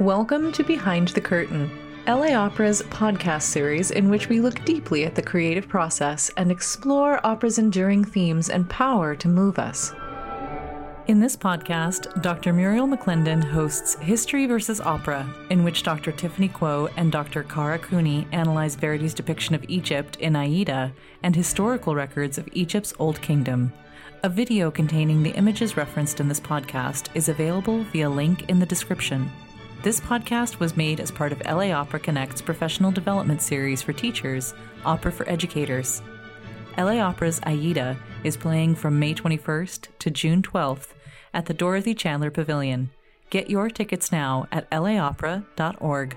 Welcome to Behind the Curtain, LA Opera's podcast series in which we look deeply at the creative process and explore opera's enduring themes and power to move us. In this podcast, Dr. Muriel McClendon hosts History versus Opera, in which Dr. Tiffany Kuo and Dr. Kara Cooney analyze Verdi's depiction of Egypt in Aida and historical records of Egypt's Old Kingdom. A video containing the images referenced in this podcast is available via link in the description. This podcast was made as part of LA Opera Connect's professional development series for teachers, Opera for Educators. LA Opera's Aida is playing from May 21st to June 12th at the Dorothy Chandler Pavilion. Get your tickets now at laopera.org.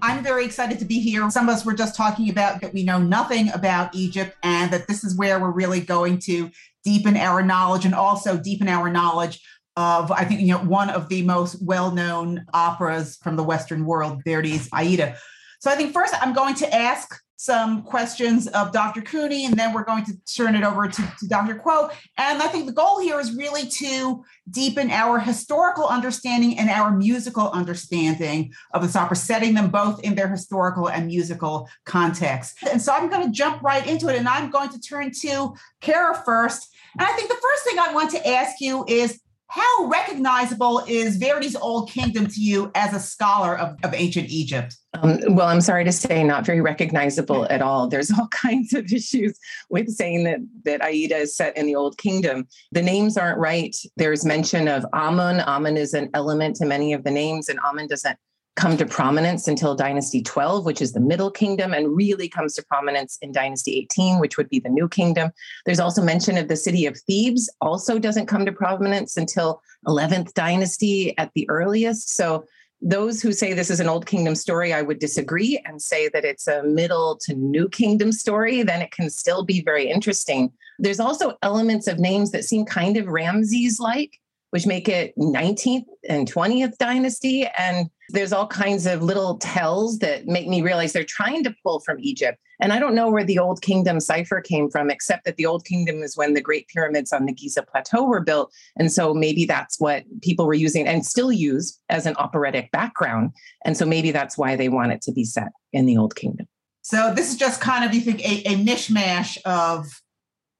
I'm very excited to be here. Some of us were just talking about that we know nothing about Egypt and that this is where we're really going to deepen our knowledge and also deepen our knowledge of, I think, you know, one of the most well known operas from the Western world, Verdi's Aida. So I think first I'm going to ask some questions of Dr. Cooney, and then we're going to turn it over to, to Dr. Kuo. And I think the goal here is really to deepen our historical understanding and our musical understanding of this opera, setting them both in their historical and musical context. And so I'm going to jump right into it, and I'm going to turn to Kara first. And I think the first thing I want to ask you is how recognizable is Verdi's Old Kingdom to you as a scholar of, of ancient Egypt? Um, well, I'm sorry to say, not very recognizable at all. There's all kinds of issues with saying that that Aida is set in the Old Kingdom. The names aren't right. There's mention of Amun. Amun is an element to many of the names, and Amun doesn't come to prominence until Dynasty 12, which is the Middle Kingdom, and really comes to prominence in Dynasty 18, which would be the New Kingdom. There's also mention of the city of Thebes, also doesn't come to prominence until 11th Dynasty at the earliest. So those who say this is an Old Kingdom story, I would disagree and say that it's a Middle to New Kingdom story. Then it can still be very interesting. There's also elements of names that seem kind of Ramses like which make it 19th and 20th dynasty. And there's all kinds of little tells that make me realize they're trying to pull from Egypt. And I don't know where the Old Kingdom cipher came from, except that the Old Kingdom is when the Great Pyramids on the Giza Plateau were built. And so maybe that's what people were using and still use as an operatic background. And so maybe that's why they want it to be set in the Old Kingdom. So this is just kind of, you think, a, a mishmash of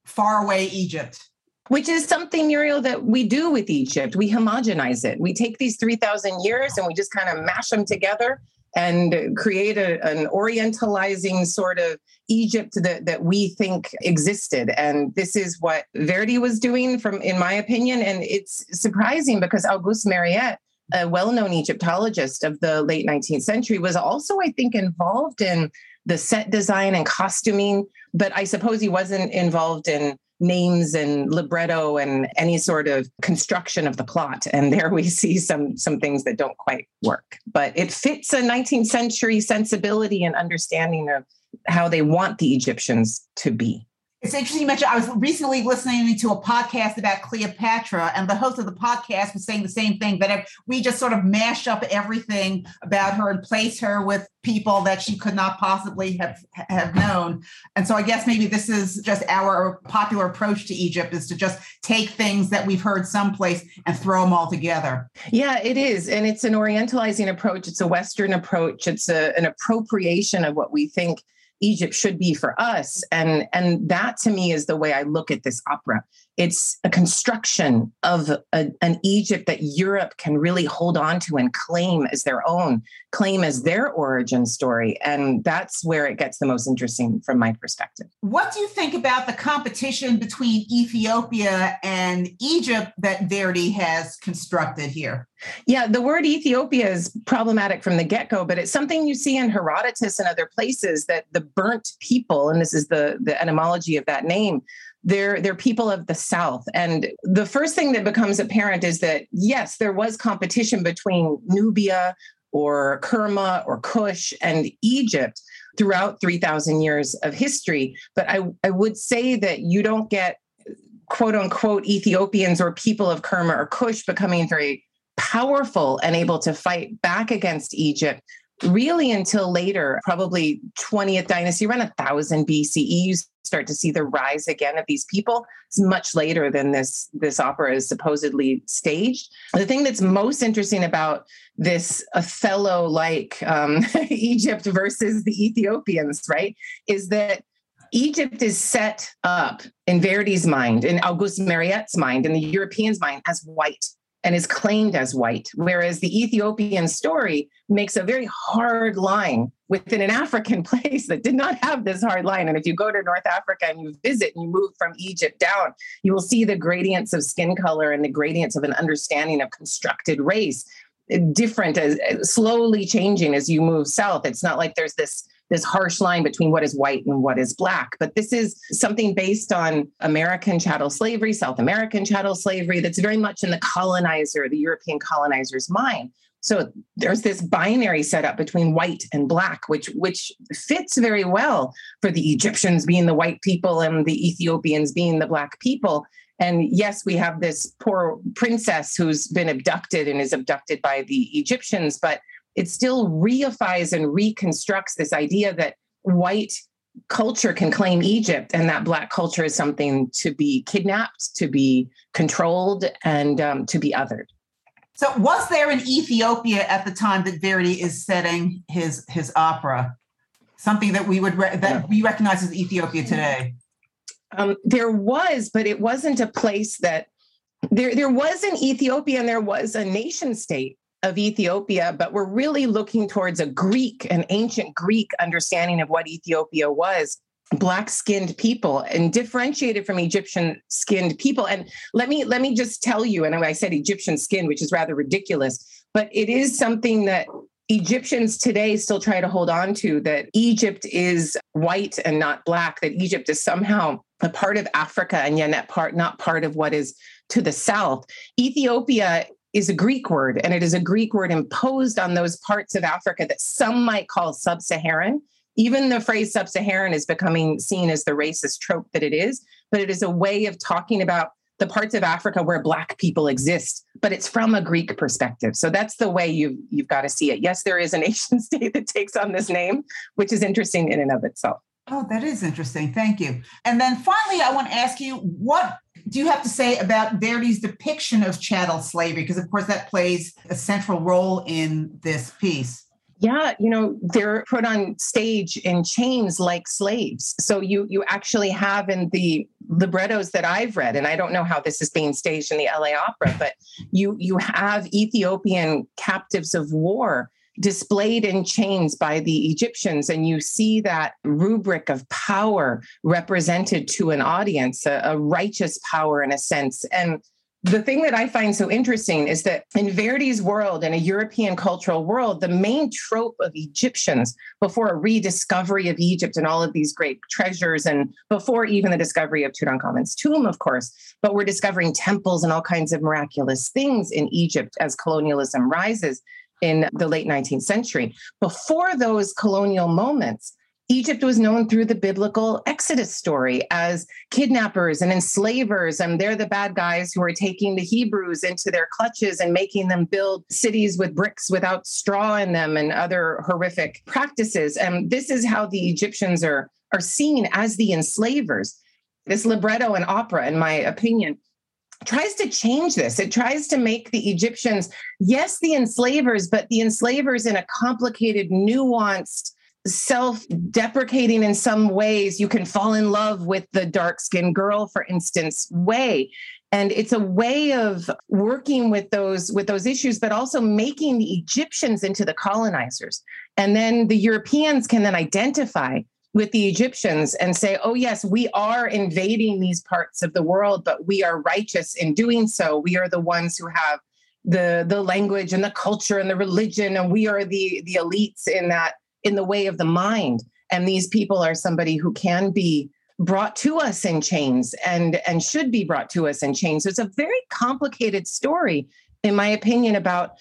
faraway Egypt which is something, Muriel, that we do with Egypt. We homogenize it. We take these 3,000 years and we just kind of mash them together and create a, an orientalizing sort of Egypt that, that we think existed. And this is what Verdi was doing from, in my opinion. And it's surprising because Auguste Mariette, a well-known Egyptologist of the late 19th century, was also, I think, involved in the set design and costuming, but I suppose he wasn't involved in names and libretto and any sort of construction of the plot. And there we see some some things that don't quite work. But it fits a 19th century sensibility and understanding of how they want the egyptians to be it's interesting you mentioned I was recently listening to a podcast about Cleopatra, and the host of the podcast was saying the same thing that if we just sort of mash up everything about her and place her with people that she could not possibly have have known. And so I guess maybe this is just our popular approach to Egypt is to just take things that we've heard someplace and throw them all together. Yeah, it is. And it's an orientalizing approach, it's a Western approach, it's a, an appropriation of what we think Egypt should be for us. And, and that to me is the way I look at this opera. It's a construction of a, an Egypt that Europe can really hold on to and claim as their own, claim as their origin story. And that's where it gets the most interesting from my perspective. What do you think about the competition between Ethiopia and Egypt that Verdi has constructed here? Yeah, the word Ethiopia is problematic from the get go, but it's something you see in Herodotus and other places that the burnt people, and this is the, the etymology of that name, they're they're people of the south. And the first thing that becomes apparent is that yes there was competition between nubia or kerma or kush and egypt throughout 3000 years of history. But i i would say that you don't get quote unquote ethiopians or people of kerma or kush becoming very powerful and able to fight back against egypt really until later, probably 20th dynasty, around 1000 BCE, you start to see the rise again of these people. It's much later than this, this opera is supposedly staged. The thing that's most interesting about this Othello like um, Egypt versus the Ethiopians, right, is that Egypt is set up in Verdi's mind, in Auguste Mariette's mind, in the Europeans' mind as white and is claimed as white, whereas the Ethiopian story makes a very hard line within an African place that did not have this hard line. And if you go to North Africa and you visit and you move from Egypt down, you will see the gradients of skin color and the gradients of an understanding of constructed race different as slowly changing as you move south. It's not like there's this this harsh line between what is white and what is black. But this is something based on American chattel slavery, South American chattel slavery, that's very much in the colonizer, the European colonizer's mind. So there's this binary setup between white and black, which which fits very well for the Egyptians being the white people and the Ethiopians being the black people. And yes, we have this poor princess who's been abducted and is abducted by the Egyptians, but it still reifies and reconstructs this idea that white culture can claim Egypt and that Black culture is something to be kidnapped, to be controlled, and um, to be othered. So, was there in Ethiopia at the time that Verdi is setting his his opera something that we would re- that yeah. we recognize as Ethiopia today? Um, there was, but it wasn't a place that there there was an Ethiopia and there was a nation state of Ethiopia, but we're really looking towards a Greek, an ancient Greek understanding of what Ethiopia was. Black skinned people and differentiated from egyptian skinned people. And let me let me just tell you and i said egyptian skin which is rather ridiculous but it is something that egyptians today still try to hold on to that egypt is white and not black that egypt is somehow a part of africa and yet not part not part of what is to the south. Ethiopia is a Greek word, and it is a Greek word imposed on those parts of Africa that some might call sub Saharan. Even the phrase sub Saharan is becoming seen as the racist trope that it is, but it is a way of talking about the parts of Africa where Black people exist, but it's from a Greek perspective. So that's the way you've, you've got to see it. Yes, there is a nation state that takes on this name, which is interesting in and of itself. Oh, that is interesting. Thank you. And then finally, I want to ask you what do you have to say about Verdi's depiction of chattel slavery? Because, of course, that plays a central role in this piece. Yeah, you know, they're put on stage in chains like slaves. So you you actually have in the librettos that I've read, and I don't know how this is being staged in the LA Opera, but you you have Ethiopian captives of war displayed in chains by the Egyptians. And you see that rubric of power represented to an audience, a, a, righteous power in a sense. And the thing that I find so interesting is that in Verdi's world, in a European cultural world, the main trope of Egyptians before a rediscovery of Egypt and all of these great treasures, and before even the discovery of Tutankhamun's tomb, of course, but we're discovering temples and all kinds of miraculous things in Egypt as colonialism rises in the late 19th century. Before those colonial moments, Egypt was known through the biblical Exodus story as kidnappers and enslavers, and they're the bad guys who are taking the Hebrews into their clutches and making them build cities with bricks without straw in them and other horrific practices. And this is how the Egyptians are, are seen as the enslavers. This libretto and opera, in my opinion, tries to change this. It tries to make the Egyptians, yes, the enslavers, but the enslavers in a complicated, nuanced, self deprecating in some ways. You can fall in love with the dark skinned girl, for instance, way. And it's a way of working with those with those issues, but also making the Egyptians into the colonizers. And then the Europeans can then identify with the Egyptians and say, oh, yes, we are invading these parts of the world, but we are righteous in doing so. We are the ones who have the the language and the culture and the religion and we are the the elites in that in the way of the mind and these people are somebody who can be brought to us in chains and and should be brought to us in chains so it's a very complicated story in my opinion about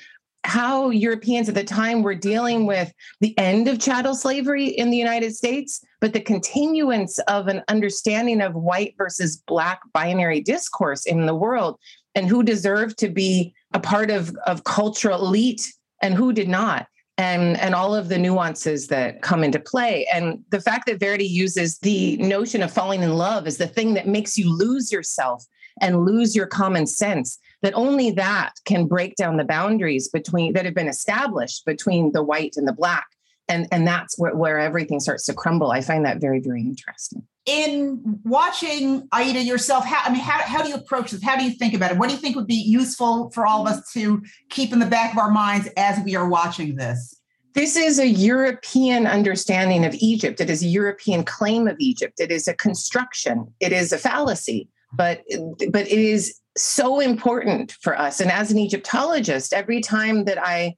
how Europeans at the time were dealing with the end of chattel slavery in the United States, but the continuance of an understanding of white versus black binary discourse in the world and who deserved to be a part of, of cultural elite and who did not. and and all of the nuances that come into play and the fact that Verdi uses the notion of falling in love as the thing that makes you lose yourself and lose your common sense that only that can break down the boundaries between that have been established between the white and the black and and that's where, where everything starts to crumble i find that very very interesting in watching Aida yourself, how, I mean, how, how do you approach this? How do you think about it? What do you think would be useful for all of us to keep in the back of our minds as we are watching this? This is a European understanding of Egypt. It is a European claim of Egypt. It is a construction. It is a fallacy, but but it is so important for us. And as an Egyptologist, every time that I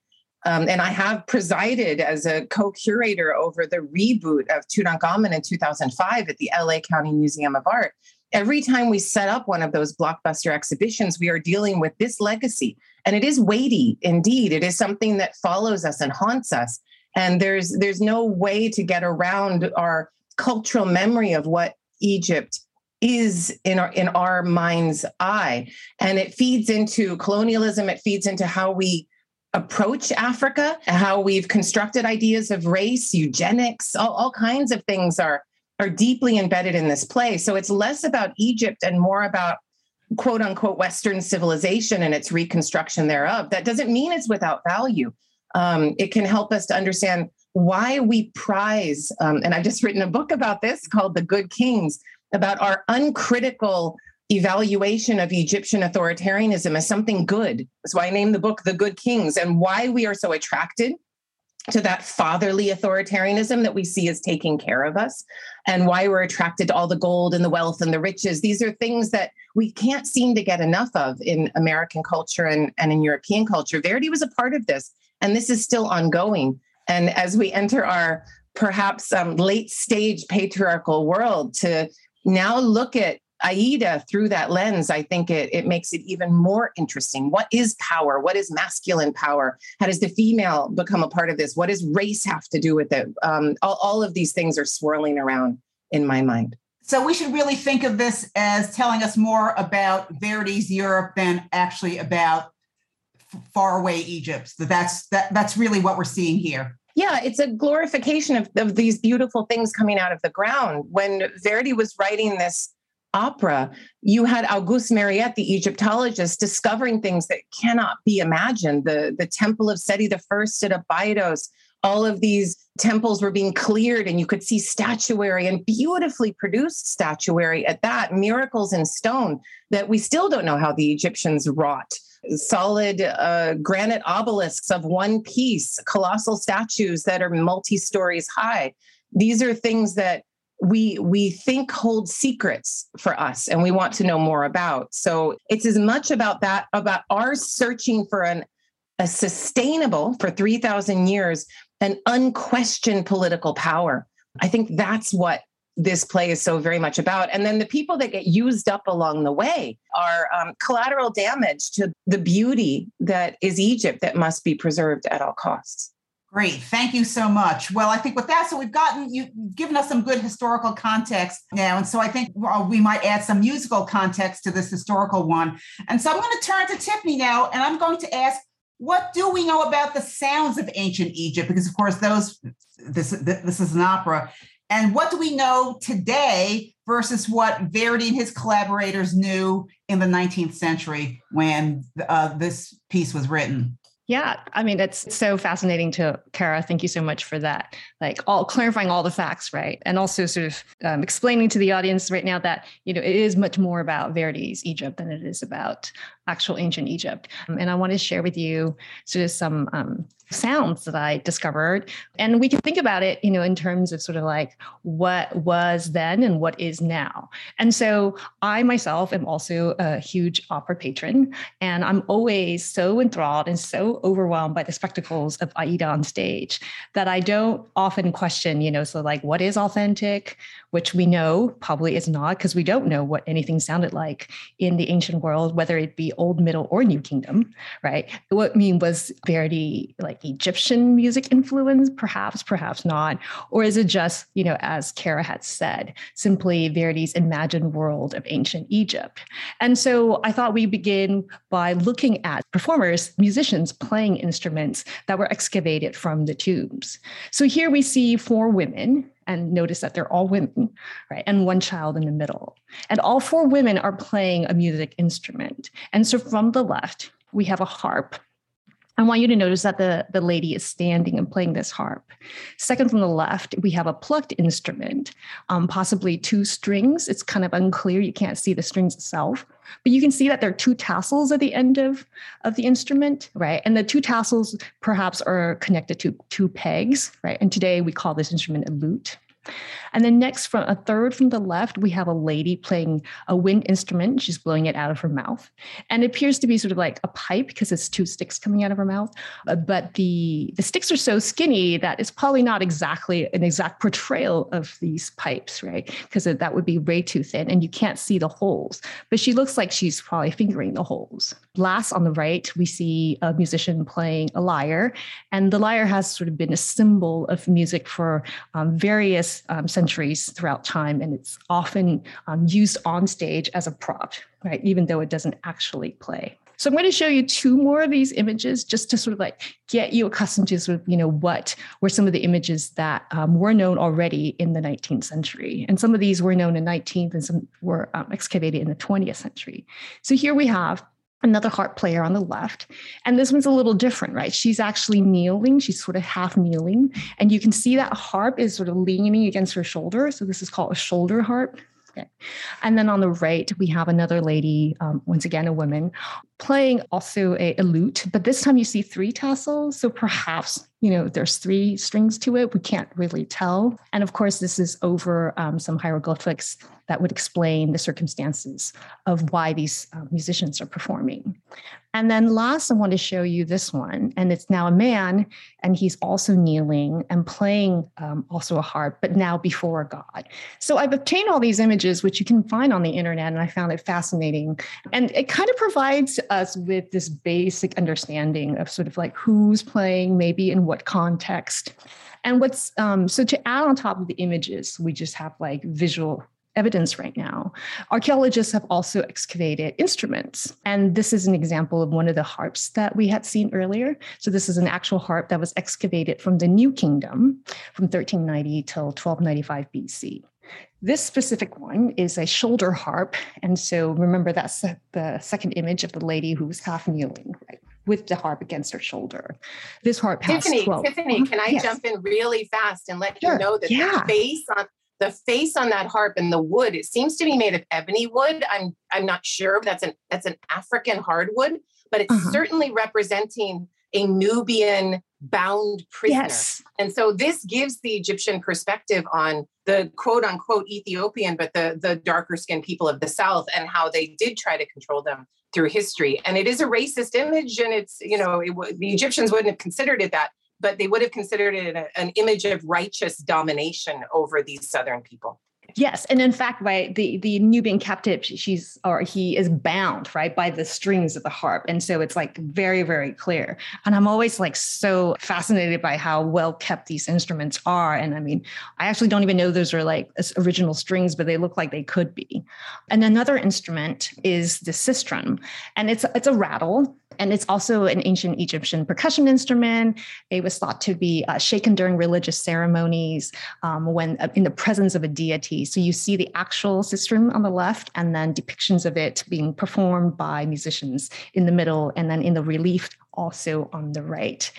um, and I have presided as a co-curator over the reboot of Tutankhamun in 2005 at the LA County Museum of Art. Every time we set up one of those blockbuster exhibitions, we are dealing with this legacy. And it is weighty indeed. It is something that follows us and haunts us. And there's there's no way to get around our cultural memory of what Egypt is in our in our mind's eye. And it feeds into colonialism, it feeds into how we approach Africa, how we've constructed ideas of race, eugenics, all, all kinds of things are, are deeply embedded in this play. So it's less about Egypt and more about quote unquote Western civilization and its reconstruction thereof. That doesn't mean it's without value. Um, it can help us to understand why we prize, um, and I've just written a book about this called The Good Kings, about our uncritical evaluation of Egyptian authoritarianism as something good. That's why I named the book The Good Kings and why we are so attracted to that fatherly authoritarianism that we see as taking care of us and why we're attracted to all the gold and the wealth and the riches. These are things that we can't seem to get enough of in American culture and, and in European culture. Verdi was a part of this, and this is still ongoing. And as we enter our perhaps um, late stage patriarchal world, to now look at Aida through that lens, I think it, it makes it even more interesting. What is power? What is masculine power? How does the female become a part of this? What does race have to do with it? Um, all, all of these things are swirling around in my mind. So we should really think of this as telling us more about Verdi's Europe than actually about faraway Egypt. That that's that, that's really what we're seeing here. Yeah, it's a glorification of, of these beautiful things coming out of the ground. When Verdi was writing this opera, you had Auguste Mariette, the Egyptologist, discovering things that cannot be imagined. The, the Temple of Seti I at Abydos, all of these temples were being cleared, and you could see statuary and beautifully produced statuary at that, miracles in stone that we still don't know how the Egyptians wrought. Solid uh, granite obelisks of one piece, colossal statues that are multi stories high. These are things that we we think hold secrets for us and we want to know more about so it's as much about that about our searching for an a sustainable for 3000 years an unquestioned political power i think that's what this play is so very much about and then the people that get used up along the way are um, collateral damage to the beauty that is egypt that must be preserved at all costs Great. Thank you so much. Well, I think with that, so we've gotten you given us some good historical context now. And so I think we might add some musical context to this historical one. And so I'm going to turn to Tiffany now, and I'm going to ask, what do we know about the sounds of ancient Egypt? Because of course, those this this is an opera. And what do we know today versus what Verdi and his collaborators knew in the 19th century when uh, this piece was written? Yeah, I mean it's so fascinating to Kara. Thank you so much for that. Like all clarifying all the facts, right, and also sort of um, explaining to the audience right now that you know it is much more about Verdi's Egypt than it is about actual ancient Egypt. Um, and I want to share with you sort of some um, sounds that I discovered. And we can think about it, you know, in terms of sort of like what was then and what is now. And so I myself am also a huge opera patron, and I'm always so enthralled and so overwhelmed by the spectacles of Aida on stage that I don't often question, you know, so like what is authentic, which we know probably is not because we don't know what anything sounded like in the ancient world, whether it be Old, Middle, or New Kingdom, right? What I mean was Verdi like Egyptian music influence, perhaps, perhaps not, or is it just you know as Kara had said, simply Verdi's imagined world of ancient Egypt? And so I thought we begin by looking at performers, musicians playing instruments that were excavated from the tombs. So here we see four women and notice that they're all women, right? And one child in the middle. And all four women are playing a music instrument. And so from the left, we have a harp. I want you to notice that the, the lady is standing and playing this harp. Second from the left, we have a plucked instrument, um, possibly two strings. It's kind of unclear. You can't see the strings itself. But you can see that there are two tassels at the end of, of the instrument, right? And the two tassels perhaps are connected to two pegs, right? And today we call this instrument a lute. And then next, from a third from the left, we have a lady playing a wind instrument. She's blowing it out of her mouth, and it appears to be sort of like a pipe because it's two sticks coming out of her mouth. Uh, but the the sticks are so skinny that it's probably not exactly an exact portrayal of these pipes, right? Because that would be way too thin, and you can't see the holes. But she looks like she's probably fingering the holes. Last on the right, we see a musician playing a lyre, and the lyre has sort of been a symbol of music for um, various um, centuries throughout time, and it's often um, used on stage as a prop, right? Even though it doesn't actually play. So I'm going to show you two more of these images just to sort of like get you accustomed to sort of, you know, what were some of the images that um, were known already in the 19th century. And some of these were known in 19th and some were um, excavated in the 20th century. So here we have another harp player on the left. And this one's a little different, right? She's actually kneeling. She's sort of half kneeling. And you can see that harp is sort of leaning against her shoulder. So this is called a shoulder harp. Okay. And then on the right, we have another lady, um, once again, a woman, playing also a, a, lute, but this time you see three tassels. So perhaps, you know, there's three strings to it. We can't really tell. And of course, this is over um, some hieroglyphics that would explain the circumstances of why these uh, musicians are performing. And then last, I want to show you this one. And it's now a man, and he's also kneeling and playing um, also a harp, but now before God. So I've obtained all these images, which you can find on the internet, and I found it fascinating. And it kind of provides us with this basic understanding of sort of like who's playing, maybe in what context. And what's um, so to add on top of the images, we just have like visual evidence right now. Archaeologists have also excavated instruments. And this is an example of one of the harps that we had seen earlier. So, this is an actual harp that was excavated from the New Kingdom from 1390 till 1295 BC. This specific one is a shoulder harp. And so remember that's the second image of the lady who's half kneeling, right? With the harp against her shoulder. This harp has Tiffany, 12. Tiffany, can I yes. jump in really fast and let sure. you know that yeah. the face on the face on that harp and the wood it seems to be made of ebony wood i'm i'm not sure that's an that's an african hardwood but it's uh-huh. certainly representing a nubian bound prisoner yes. and so this gives the egyptian perspective on the quote unquote ethiopian but the the darker skinned people of the south and how they did try to control them through history and it is a racist image and it's you know it, the egyptians wouldn't have considered it that but they would have considered it a, an image of righteous domination over these southern people. Yes, and in fact, right, the the Nubian captive, she's or he is bound right by the strings of the harp, and so it's like very very clear. And I'm always like so fascinated by how well kept these instruments are. And I mean, I actually don't even know those are like original strings, but they look like they could be. And another instrument is the sistrum, and it's it's a rattle and it's also an ancient Egyptian percussion instrument. It was thought to be uh, shaken during religious ceremonies um, when uh, in the presence of a deity. So you see the actual sistrum on the left, and then depictions of it being performed by musicians in the middle, and then in the relief also on the right.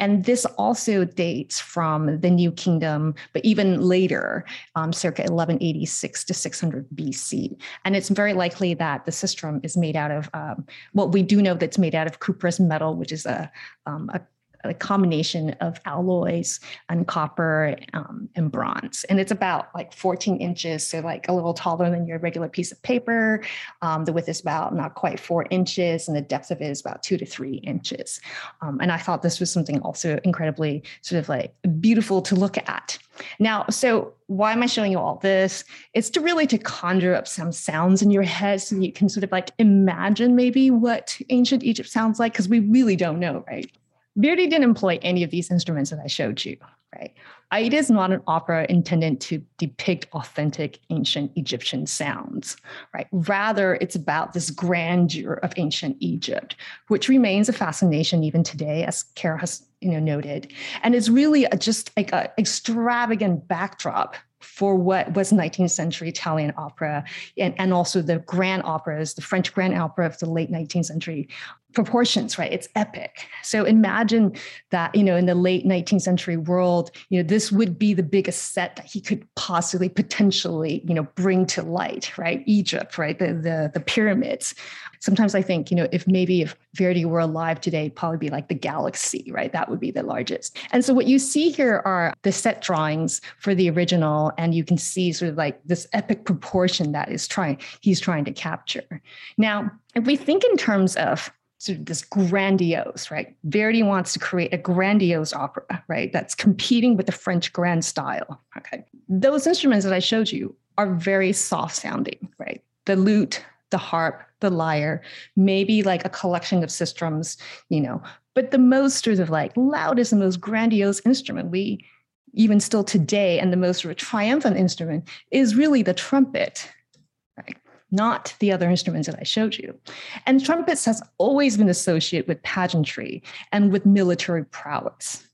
And this also dates from the New Kingdom, but even later, um, circa 1186 to 600 BC. And it's very likely that the sistrum is made out of, um, well, we do know that's made out of cuprous metal, which is a, um, a a combination of alloys and copper um, and bronze. And it's about like 14 inches, so like a little taller than your regular piece of paper. Um, the width is about not quite four inches, and the depth of it is about two to three inches. Um, and I thought this was something also incredibly sort of like beautiful to look at. Now, so why am I showing you all this? It's to really to conjure up some sounds in your head so you can sort of like imagine maybe what ancient Egypt sounds like, because we really don't know, right? Verdi didn't employ any of these instruments that I showed you, right? Aida is not an opera intended to depict authentic ancient Egyptian sounds, right? Rather, it's about this grandeur of ancient Egypt, which remains a fascination even today, as Kara has you know noted, and is really a, just like an extravagant backdrop for what was 19th century Italian opera and, and also the grand operas, the French grand opera of the late 19th century proportions, right? It's epic. So imagine that, you know, in the late 19th century world, you know, this would be the biggest set that he could possibly potentially, you know, bring to light, right? Egypt, right? The the, the pyramids. Sometimes I think, you know, if maybe if Verdi were alive today, probably be like the galaxy, right? That would be the largest. And so what you see here are the set drawings for the original, and you can see sort of like this epic proportion that is trying he's trying to capture. Now, if we think in terms of sort of this grandiose, right? Verdi wants to create a grandiose opera, right? That's competing with the French grand style. Okay. Those instruments that I showed you are very soft sounding, right? The lute, the harp, the lyre, maybe like a collection of sistrums, you know, but the most sort of like loudest and most grandiose instrument we even still today and the most triumphant instrument is really the trumpet right not the other instruments that I showed you. And trumpets has always been associated with pageantry and with military prowess.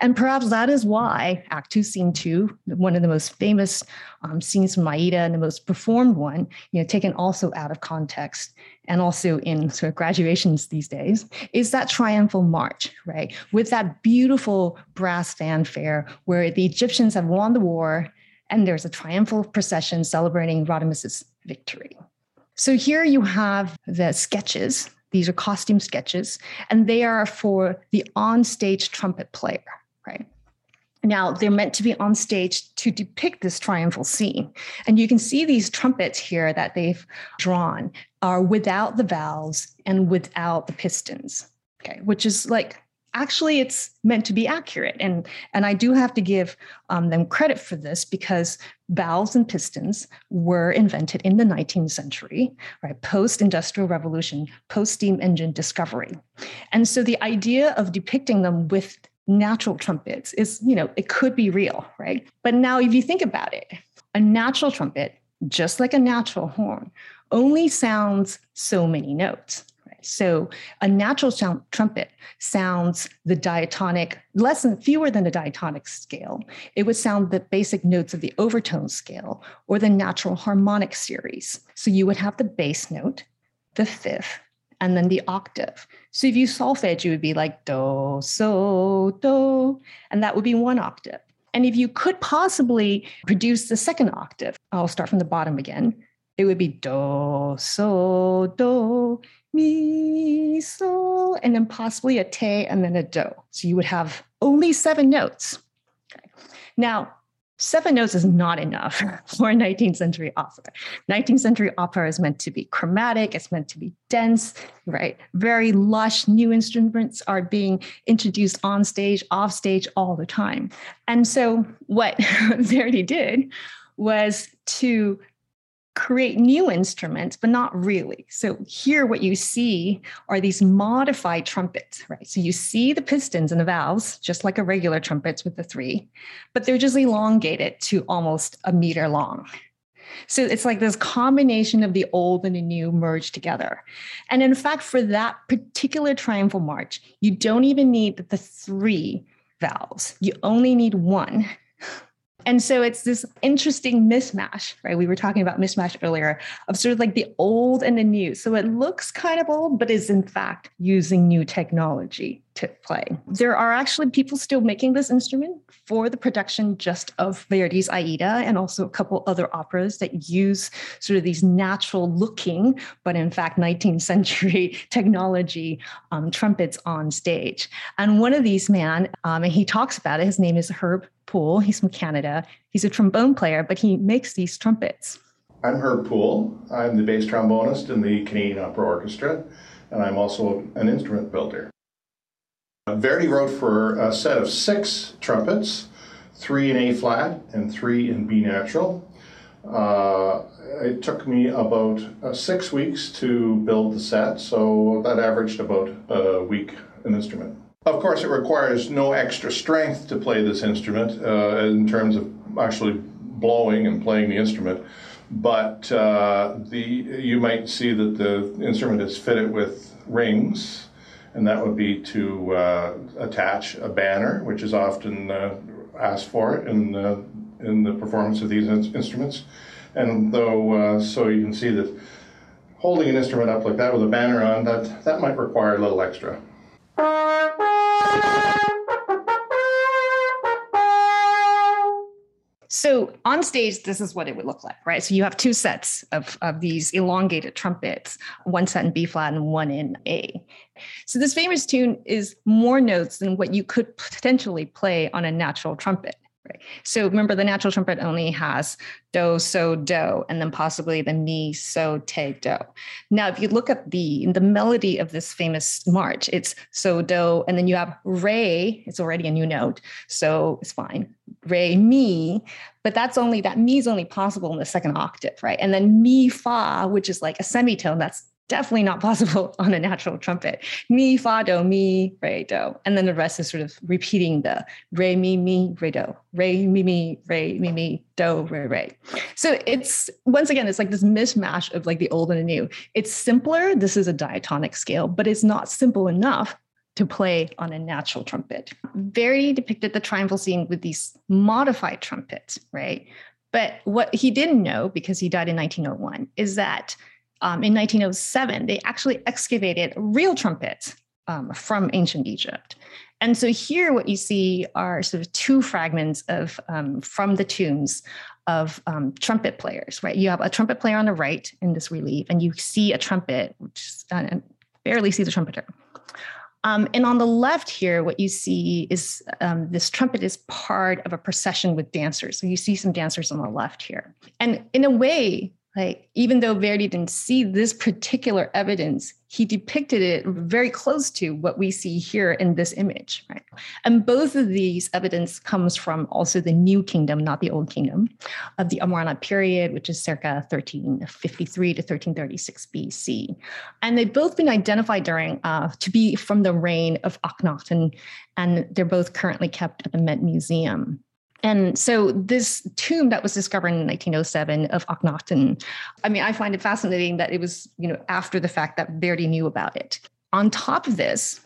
And perhaps that is why Act Two, Scene Two, one of the most famous um, scenes from Aida and the most performed one, you know, taken also out of context and also in sort of graduations these days, is that triumphal march, right? With that beautiful brass fanfare where the Egyptians have won the war and there's a triumphal procession celebrating Radames's victory. So here you have the sketches. These are costume sketches, and they are for the on-stage trumpet player, right? Now, they're meant to be on stage to depict this triumphal scene. And you can see these trumpets here that they've drawn are without the valves and without the pistons, okay, which is like actually it's meant to be accurate. And and i do have to give um, them credit for this because valves and pistons were invented in the 19th century right? Post industrial revolution post steam engine discovery. And so the idea of depicting them with natural trumpets is you know it could be real right? But now if you think about it a natural trumpet just like a natural horn only sounds so many notes so a natural sound, trumpet sounds the diatonic, less than fewer than the diatonic scale. It would sound the basic notes of the overtone scale or the natural harmonic series. So you would have the bass note, the fifth, and then the octave. So if you solfege, you would be like do, so, do, and that would be one octave. And if you could possibly produce the second octave, I'll start from the bottom again. It would be do, so, do, mi, so, and then possibly a te and then a do. So you would have only seven notes. Okay. Now, seven notes is not enough for a 19th century opera. 19th century opera is meant to be chromatic, it's meant to be dense, right? Very lush new instruments are being introduced on stage, off stage all the time. And so what Verdi did was to create new instruments, but not really. So here, what you see are these modified trumpets, right? So you see the pistons and the valves, just like a regular trumpets with the three, but they're just elongated to almost a meter long. So it's like this combination of the old and the new merged together. And in fact, for that particular triumphal march, you don't even need the three valves. You only need one And so it's this interesting mismatch, right? We were talking about mismatch earlier of sort of like the old and the new. So it looks kind of old, but is in fact using new technology to play. There are actually people still making this instrument for the production just of Verdi's Aida and also a couple other operas that use sort of these natural looking, but in fact 19th century technology um, trumpets on stage. And one of these man, um, and he talks about it, his name is Herb Poole. He's from Canada. He's a trombone player, but he makes these trumpets. I'm Herb Poole. I'm the bass trombonist in the Canadian Opera Orchestra, and I'm also an instrument builder. Verdi wrote for a set of six trumpets, three in A flat and three in B natural. Uh, it took me about uh, six weeks to build the set, so that averaged about a week an instrument. Of course, it requires no extra strength to play this instrument uh, in terms of actually blowing and playing the instrument. But uh, the you might see that the instrument is fitted with rings, and that would be to uh, attach a banner, which is often uh, asked for in in the performance of these in- instruments. And though, uh, so you can see that holding an instrument up like that with a banner on, that that might require a little extra. So on stage, this is what it would look like, right? So you have two sets of, of these elongated trumpets, one set in B flat and one in A. So this famous tune is more notes than what you could potentially play on a natural trumpet. Right. So remember, the natural trumpet only has do, so, do, and then possibly the mi, so, te, do. Now, if you look at the the melody of this famous march, it's so, do, and then you have re. It's already a new note, so it's fine. Re, mi, but that's only that mi is only possible in the second octave, right? And then mi, fa, which is like a semitone. That's definitely not possible on a natural trumpet. Mi, fa, do, mi, re, do. And then the rest is sort of repeating the re, mi, mi, re, do, re, mi, mi, re, mi, mi, do, re, re. So it's, once again, it's like this mismatch of like the old and the new. It's simpler. This is a diatonic scale, but it's not simple enough to play on a natural trumpet. Verdi depicted the triumphal scene with these modified trumpets, right? But what he didn't know, because he died in 1901, is that um, in 1907, they actually excavated real trumpets um, from ancient Egypt. And so here, what you see are sort of two fragments of um, from the tombs of um, trumpet players. Right, you have a trumpet player on the right in this relief, and you see a trumpet, which uh, barely see the trumpeter. Um, and on the left here, what you see is this trumpet is part of a procession with dancers. So you see some dancers on the left here. And in a way, like even though verdi didn't see this particular evidence he depicted it very close to what we see here in this image right? And both of these evidence comes from also the new kingdom not the old kingdom of the amarna period which is circa 1353 to 1336 bc and they've both been identified during uh, to be from the reign of akhenaten and they're both currently kept at the met museum and so this tomb that was discovered in 1907 of Akhenaten, I mean, I find it fascinating that it was, you know, after the fact that Verdi knew about it. On top of this,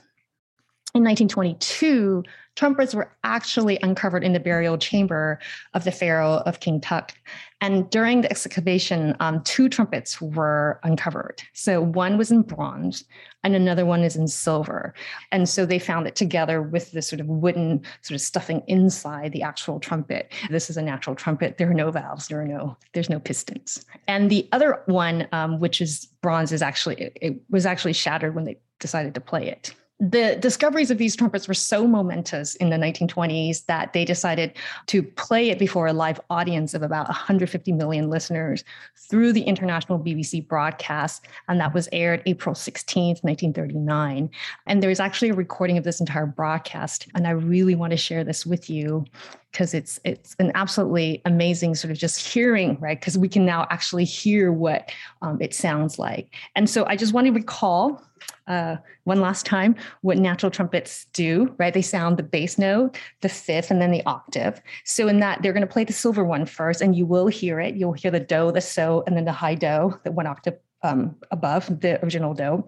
in 1922, trumpets were actually uncovered in the burial chamber of the pharaoh of King Tut. And during the excavation, um, two trumpets were uncovered. So one was in bronze and another one is in silver. And so they found it together with this sort of wooden sort of stuffing inside the actual trumpet. This is a natural trumpet. There are no valves. There are no, there's no pistons. And the other one, um, which is bronze, is actually, it, it was actually shattered when they decided to play it the discoveries of these trumpets were so momentous in the 1920s that they decided to play it before a live audience of about 150 million listeners through the international BBC broadcast. And that was aired April 16th, 1939. And there's actually a recording of this entire broadcast. And I really want to share this with you because it's it's an absolutely amazing sort of just hearing right because we can now actually hear what um, it sounds like and so i just want to recall uh, one last time what natural trumpets do, right? They sound the bass note, the fifth, and then the octave. So in that, they're going to play the silver one first, and you will hear it. You'll hear the do, the so, and then the high do, the one octave um, above the original do.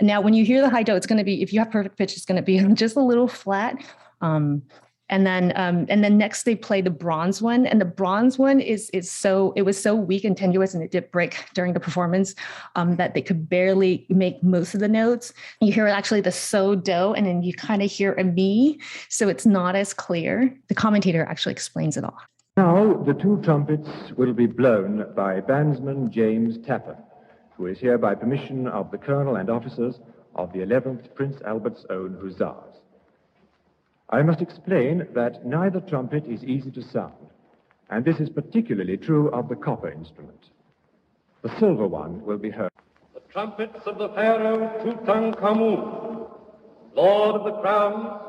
Now, when you hear the high do, it's going to be, if you have perfect pitch, it's going to be just a little flat. Um, and then um, and then next they play the bronze one, and the bronze one is is so it was so weak and tenuous, and it did break during the performance um, that they could barely make most of the notes. You hear actually the so do, and then you kind of hear a me, so it's not as clear. The commentator actually explains it all. Now the two trumpets will be blown by bandsman James Tappern, who is here by permission of the colonel and officers of the 11th Prince Albert's Own Hussars. I must explain that neither trumpet is easy to sound, and this is particularly true of the copper instrument. The silver one will be heard. The trumpets of the pharaoh Tutankhamun, lord of the crowns,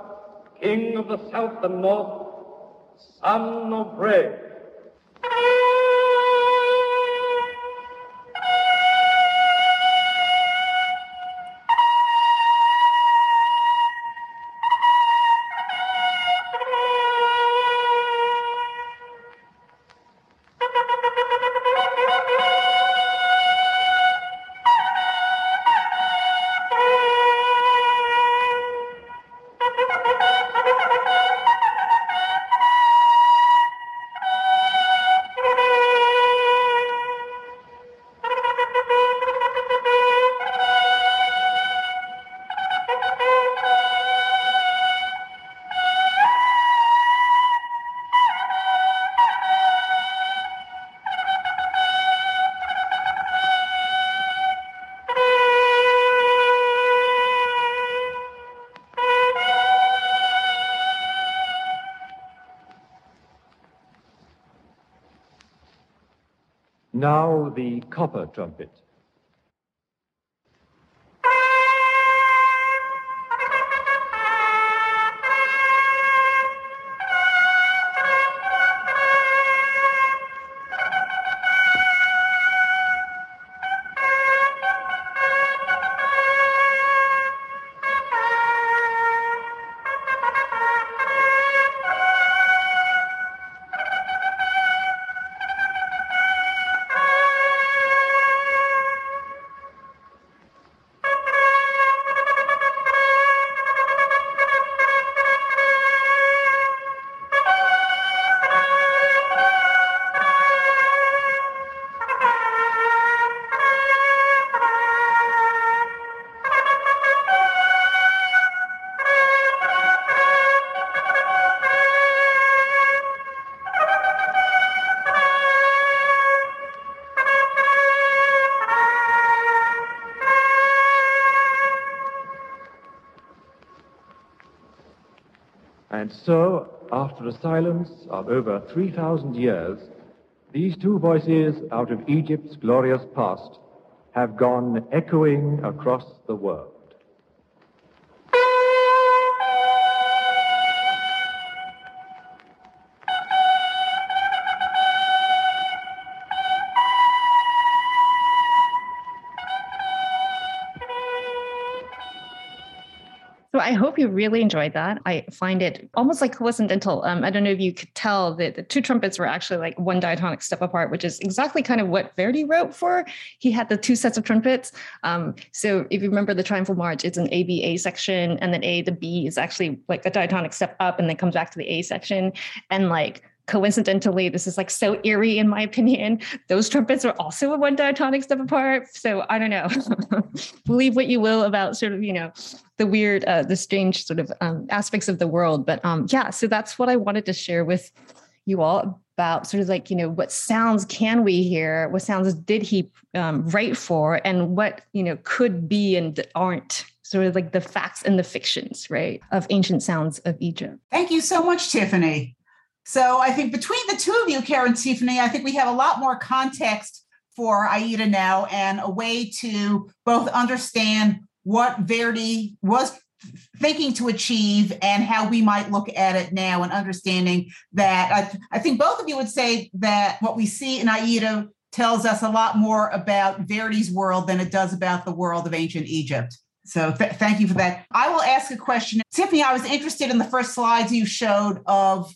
king of the south and north, son of Re. Now the copper trumpet. So, after a silence of over 3,000 years, these two voices out of Egypt's glorious past have gone echoing across the world. You really enjoyed that. I find it almost like coincidental. Um, I don't know if you could tell that the two trumpets were actually like one diatonic step apart, which is exactly kind of what Verdi wrote for. He had the two sets of trumpets. Um, so if you remember the Triumphal March, it's an A B A section, and then A the B is actually like a diatonic step up, and then comes back to the A section, and like coincidentally, this is like so eerie in my opinion. Those trumpets are also a one diatonic step apart. So I don't know. Believe what you will about sort of, you know, the weird, uh, the strange sort of um, aspects of the world. But um, yeah, so that's what I wanted to share with you all about sort of like, you know, what sounds can we hear? What sounds did he um, write for? And what, you know, could be and aren't sort of like the facts and the fictions, right, of ancient sounds of Egypt. Thank you so much, Tiffany. So I think between the two of you, Kara and Tiffany, I think we have a lot more context for Aida now and a way to both understand what Verdi was thinking to achieve and how we might look at it now and understanding that I, I think both of you would say that what we see in Aida tells us a lot more about Verdi's world than it does about the world of ancient Egypt. So th- thank you for that. I will ask a question. Tiffany, I was interested in the first slides you showed of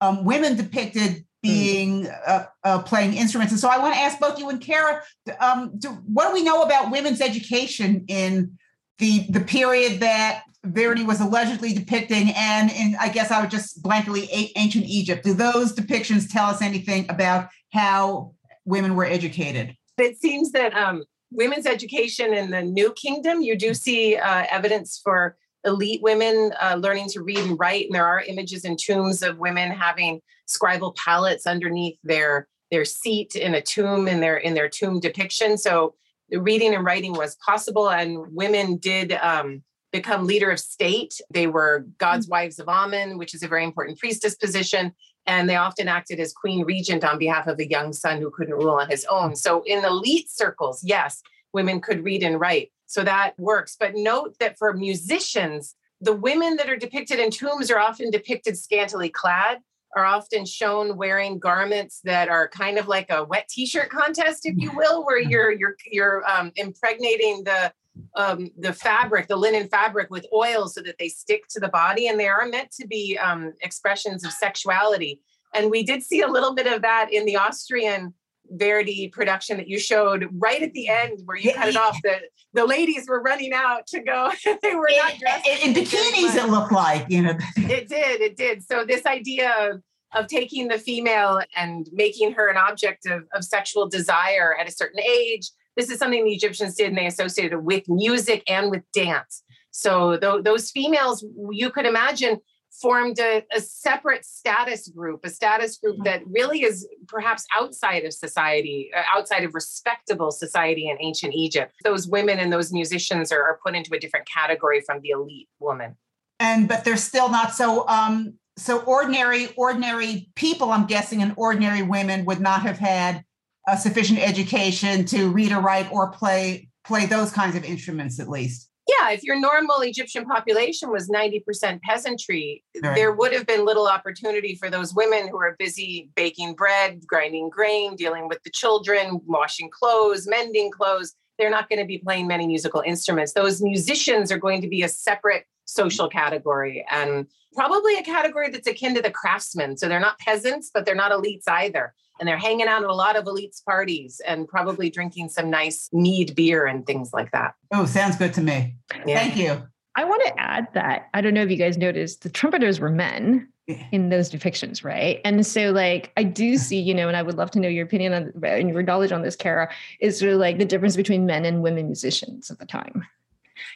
um, women depicted being mm. uh, uh, playing instruments. And so I want to ask both you and Kara, um, do, what do we know about women's education in the the period that Verdi was allegedly depicting, and in I guess I would just blankly ancient Egypt. Do those depictions tell us anything about how women were educated? It seems that um, women's education in the New Kingdom, you do see uh, evidence for elite women uh, learning to read and write, and there are images in tombs of women having scribal palettes underneath their their seat in a tomb in their in their tomb depiction. So reading and writing was possible, and women did um, become leader of state. They were God's wives of Amun, which is a very important priestess position. And they often acted as queen regent on behalf of a young son who couldn't rule on his own. So, in elite circles, yes, women could read and write. So that works. But note that for musicians, the women that are depicted in tombs are often depicted scantily clad are often shown wearing garments that are kind of like a wet t-shirt contest, if you will, where you're you're you're um, impregnating the um, the fabric, the linen fabric, with oil so that they stick to the body, and they are meant to be um, expressions of sexuality. And we did see a little bit of that in the Austrian Verdi production that you showed right at the mm-hmm. end where you yeah, cut it off. The the ladies were running out to go. they were it, not dressed in, in bikinis. It looked like you know. it did. It did. So this idea of, of taking the female and making her an object of, of sexual desire at a certain age. This is something the Egyptians did, and they associated it with music and with dance. So th- those females, you could imagine formed a, a, separate status group, a status group that really is perhaps outside of society, uh, outside of respectable society in ancient Egypt. Those women and those musicians are, are put into a different category from the elite woman. And but they're still not so um so ordinary ordinary people. I'm guessing and ordinary women would not have had a sufficient education to read or write or play play those kinds of instruments at least yeah, if your normal Egyptian population was 90% peasantry, right. there would have been little opportunity for those women who are busy baking bread, grinding grain, dealing with the children, washing clothes, mending clothes. They're not going to be playing many musical instruments. Those musicians are going to be a separate social category and probably a category that's akin to the craftsmen. So they're not peasants, but they're not elites either and they're hanging out at a lot of elites parties and probably drinking some nice mead beer and things like that. Oh, sounds good to me. Yeah. Thank you. I want to add that I don't know if you guys noticed the trumpeters were men in those depictions, right? And so, like, I do see, you know, and I would love to know your opinion on and your knowledge on this, Kara, is sort of like the difference between men and women musicians at the time.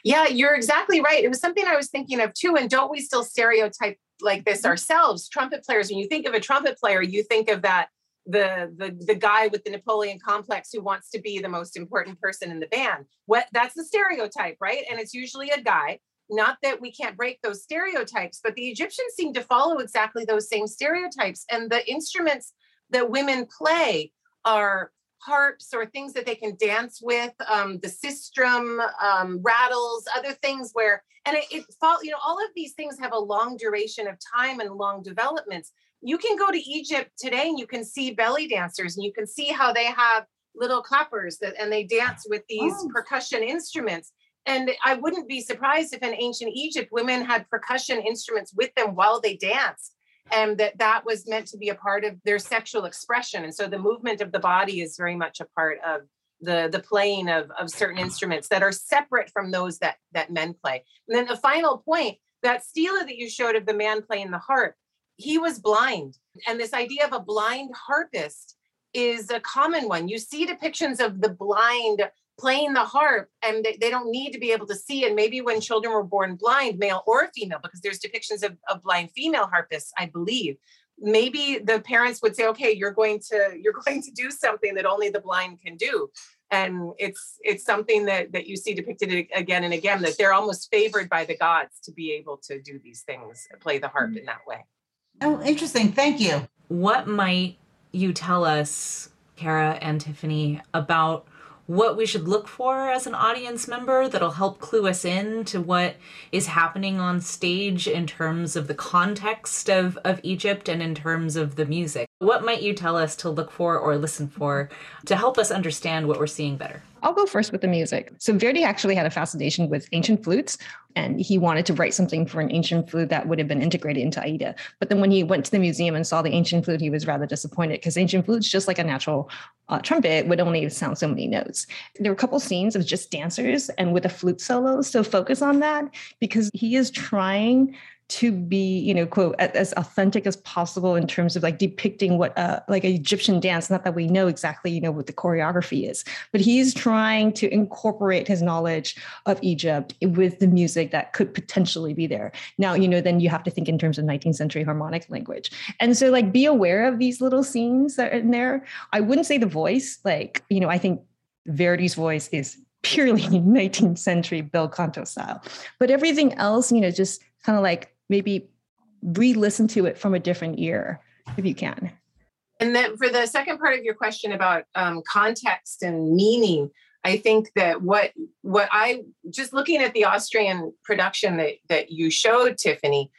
Yeah, you're exactly right. It was something I was thinking of too. And don't we still stereotype like this mm-hmm. ourselves? Trumpet players, when you think of a trumpet player, you think of that the the the guy with the Napoleon complex who wants to be the most important person in the band. What that's the stereotype, right? And it's usually a guy. Not that we can't break those stereotypes, but the Egyptians seem to follow exactly those same stereotypes. And the instruments that women play are harps or things that they can dance with, um, the sistrum, um, rattles, other things where, and it, it you know, all of these things have a long duration of time and long developments you can go to Egypt today and you can see belly dancers and you can see how they have little clappers that and they dance with these oh. percussion instruments. And I wouldn't be surprised if in ancient Egypt women had percussion instruments with them while they danced and that that was meant to be a part of their sexual expression. And so the movement of the body is very much a part of the the playing of, of certain instruments that are separate from those that that men play. And then the final point, that stela that you showed of the man playing the harp, he was blind. And this idea of a blind harpist is a common one. You see depictions of the blind playing the harp and they, they, don't need to be able to see. And maybe when children were born blind, male or female, because there's depictions of, of blind female harpists, I believe. Maybe the parents would say, okay, you're going to you're going to do something that only the blind can do. And it's it's something that that you see depicted again and again that they're almost favored by the gods to be able to do these things, play the harp in mm. that way. Oh, interesting. Thank you. What might you tell us, Kara and Tiffany, about what we should look for as an audience member that'll help clue us in to what is happening on stage in terms of the context of, of Egypt and in terms of the music? What might you tell us to look for or listen for to help us understand what we're seeing better? I'll go first with the music. So Verdi actually had a fascination with ancient flutes, and he wanted to write something for an ancient flute that would have been integrated into Aida. But then when he went to the museum and saw the ancient flute, he was rather disappointed because ancient flutes, just like a natural uh, trumpet, would only sound so many notes. There were a couple scenes of just dancers and with a flute solo, so focus on that because he is trying to be you know quote as authentic as possible in terms of like depicting what uh, like an egyptian dance not that we know exactly you know what the choreography is. But he's trying to incorporate his knowledge of egypt with the music that could potentially be there. Now you know then you have to think in terms of 19th century harmonic language. And so like be aware of these little scenes that are in there. I wouldn't say the voice like you know i think verdi's voice is purely 19th century bel canto style. But everything else you know just kind of like maybe re-listen to it from a different ear if you can. And then for the second part of your question about um, context and meaning i think that what what i just looking at the austrian production that that you showed tiffany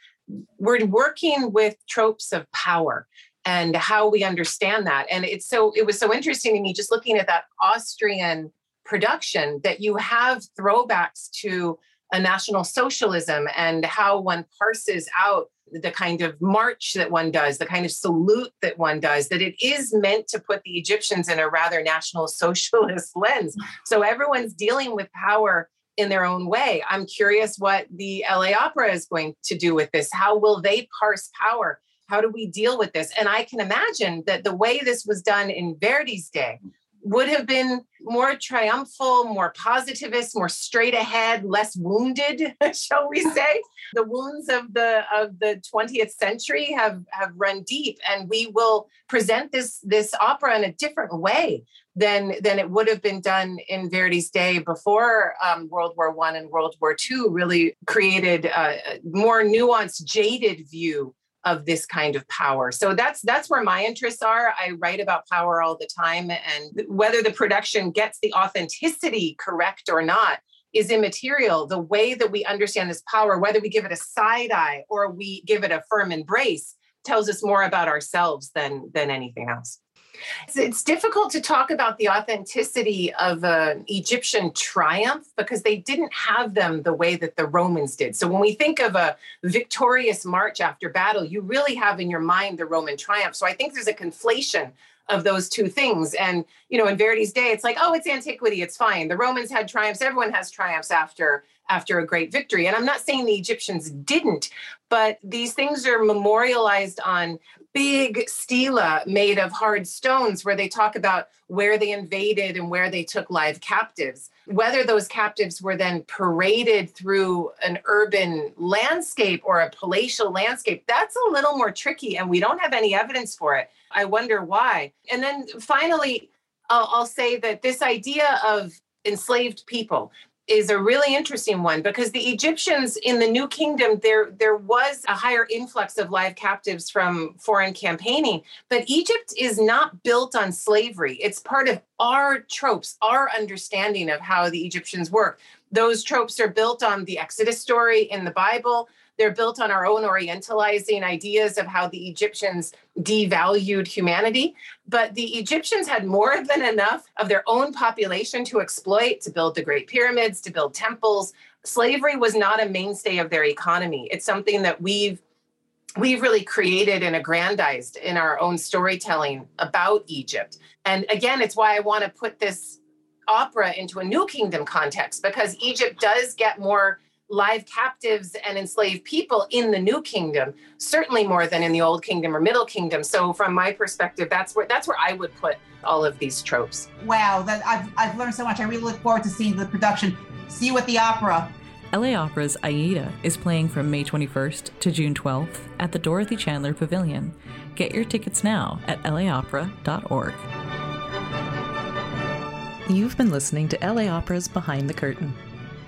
we're working with tropes of power and how we understand that. And it's so it was so interesting to me just looking at that austrian production that you have throwbacks to a national socialism and how one parses out the kind of march that one does, the kind of salute that one does, that it is meant to put the Egyptians in a rather national socialist lens. So everyone's dealing with power in their own way. I'm curious what the LA Opera is going to do with this. How will they parse power? How do we deal with this? And I can imagine that the way this was done in Verdi's day would have been more triumphal, more positivist, more straight ahead, less wounded, shall we say. the wounds of the of the 20th century have have run deep and we will present this this opera in a different way than than it would have been done in Verdi's day before um, World War One and World War Two really created a more nuanced, jaded view of this kind of power. So that's that's where my interests are. I write about power all the time and whether the production gets the authenticity correct or not is immaterial. The way that we understand this power, whether we give it a side eye or we give it a firm embrace, tells us more about ourselves than than anything else. It's difficult to talk about the authenticity of an Egyptian triumph because they didn't have them the way that the Romans did. So when we think of a victorious march after battle, you really have in your mind the Roman triumph. So I think there's a conflation of those two things. And, you know, in Verdi's day, it's like, oh, it's antiquity, it's fine. The Romans had triumphs, everyone has triumphs after after a great victory. And I'm not saying the Egyptians didn't, but these things are memorialized on big stela made of hard stones where they talk about where they invaded and where they took live captives. Whether those captives were then paraded through an urban landscape or a palatial landscape, that's a little more tricky, and we don't have any evidence for it. I wonder why. And then finally, I'll, I'll say that this idea of enslaved people is a really interesting one because the Egyptians in the New Kingdom there there was a higher influx of live captives from foreign campaigning but Egypt is not built on slavery. It's part of our tropes our understanding of how the Egyptians work. Those tropes are built on the Exodus story in the Bible they're built on our own Orientalizing ideas of how the Egyptians devalued humanity. But the Egyptians had more than enough of their own population to exploit, to build the Great Pyramids, to build temples. Slavery was not a mainstay of their economy. It's something that we've we've really created and aggrandized in our own storytelling about Egypt. And again, it's why I want to put this opera into a new kingdom context because Egypt does get more live captives and enslaved people in the new kingdom certainly more than in the old kingdom or middle kingdom so from my perspective that's where that's where i would put all of these tropes wow that i've, I've learned so much i really look forward to seeing the production see you at the opera LA Opera's Aida is playing from May 21st to June 12th at the Dorothy Chandler Pavilion. Get your tickets now at laopera.org. You've been listening to LA Opera's Behind the Curtain.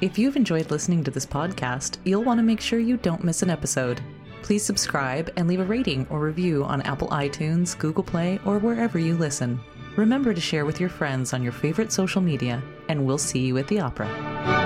If you've enjoyed listening to this podcast, you'll want to make sure you don't miss an episode. Please subscribe and leave a rating or review on Apple iTunes, Google Play, or wherever you listen. Remember to share with your friends on your favorite social media, and we'll see you at the opera.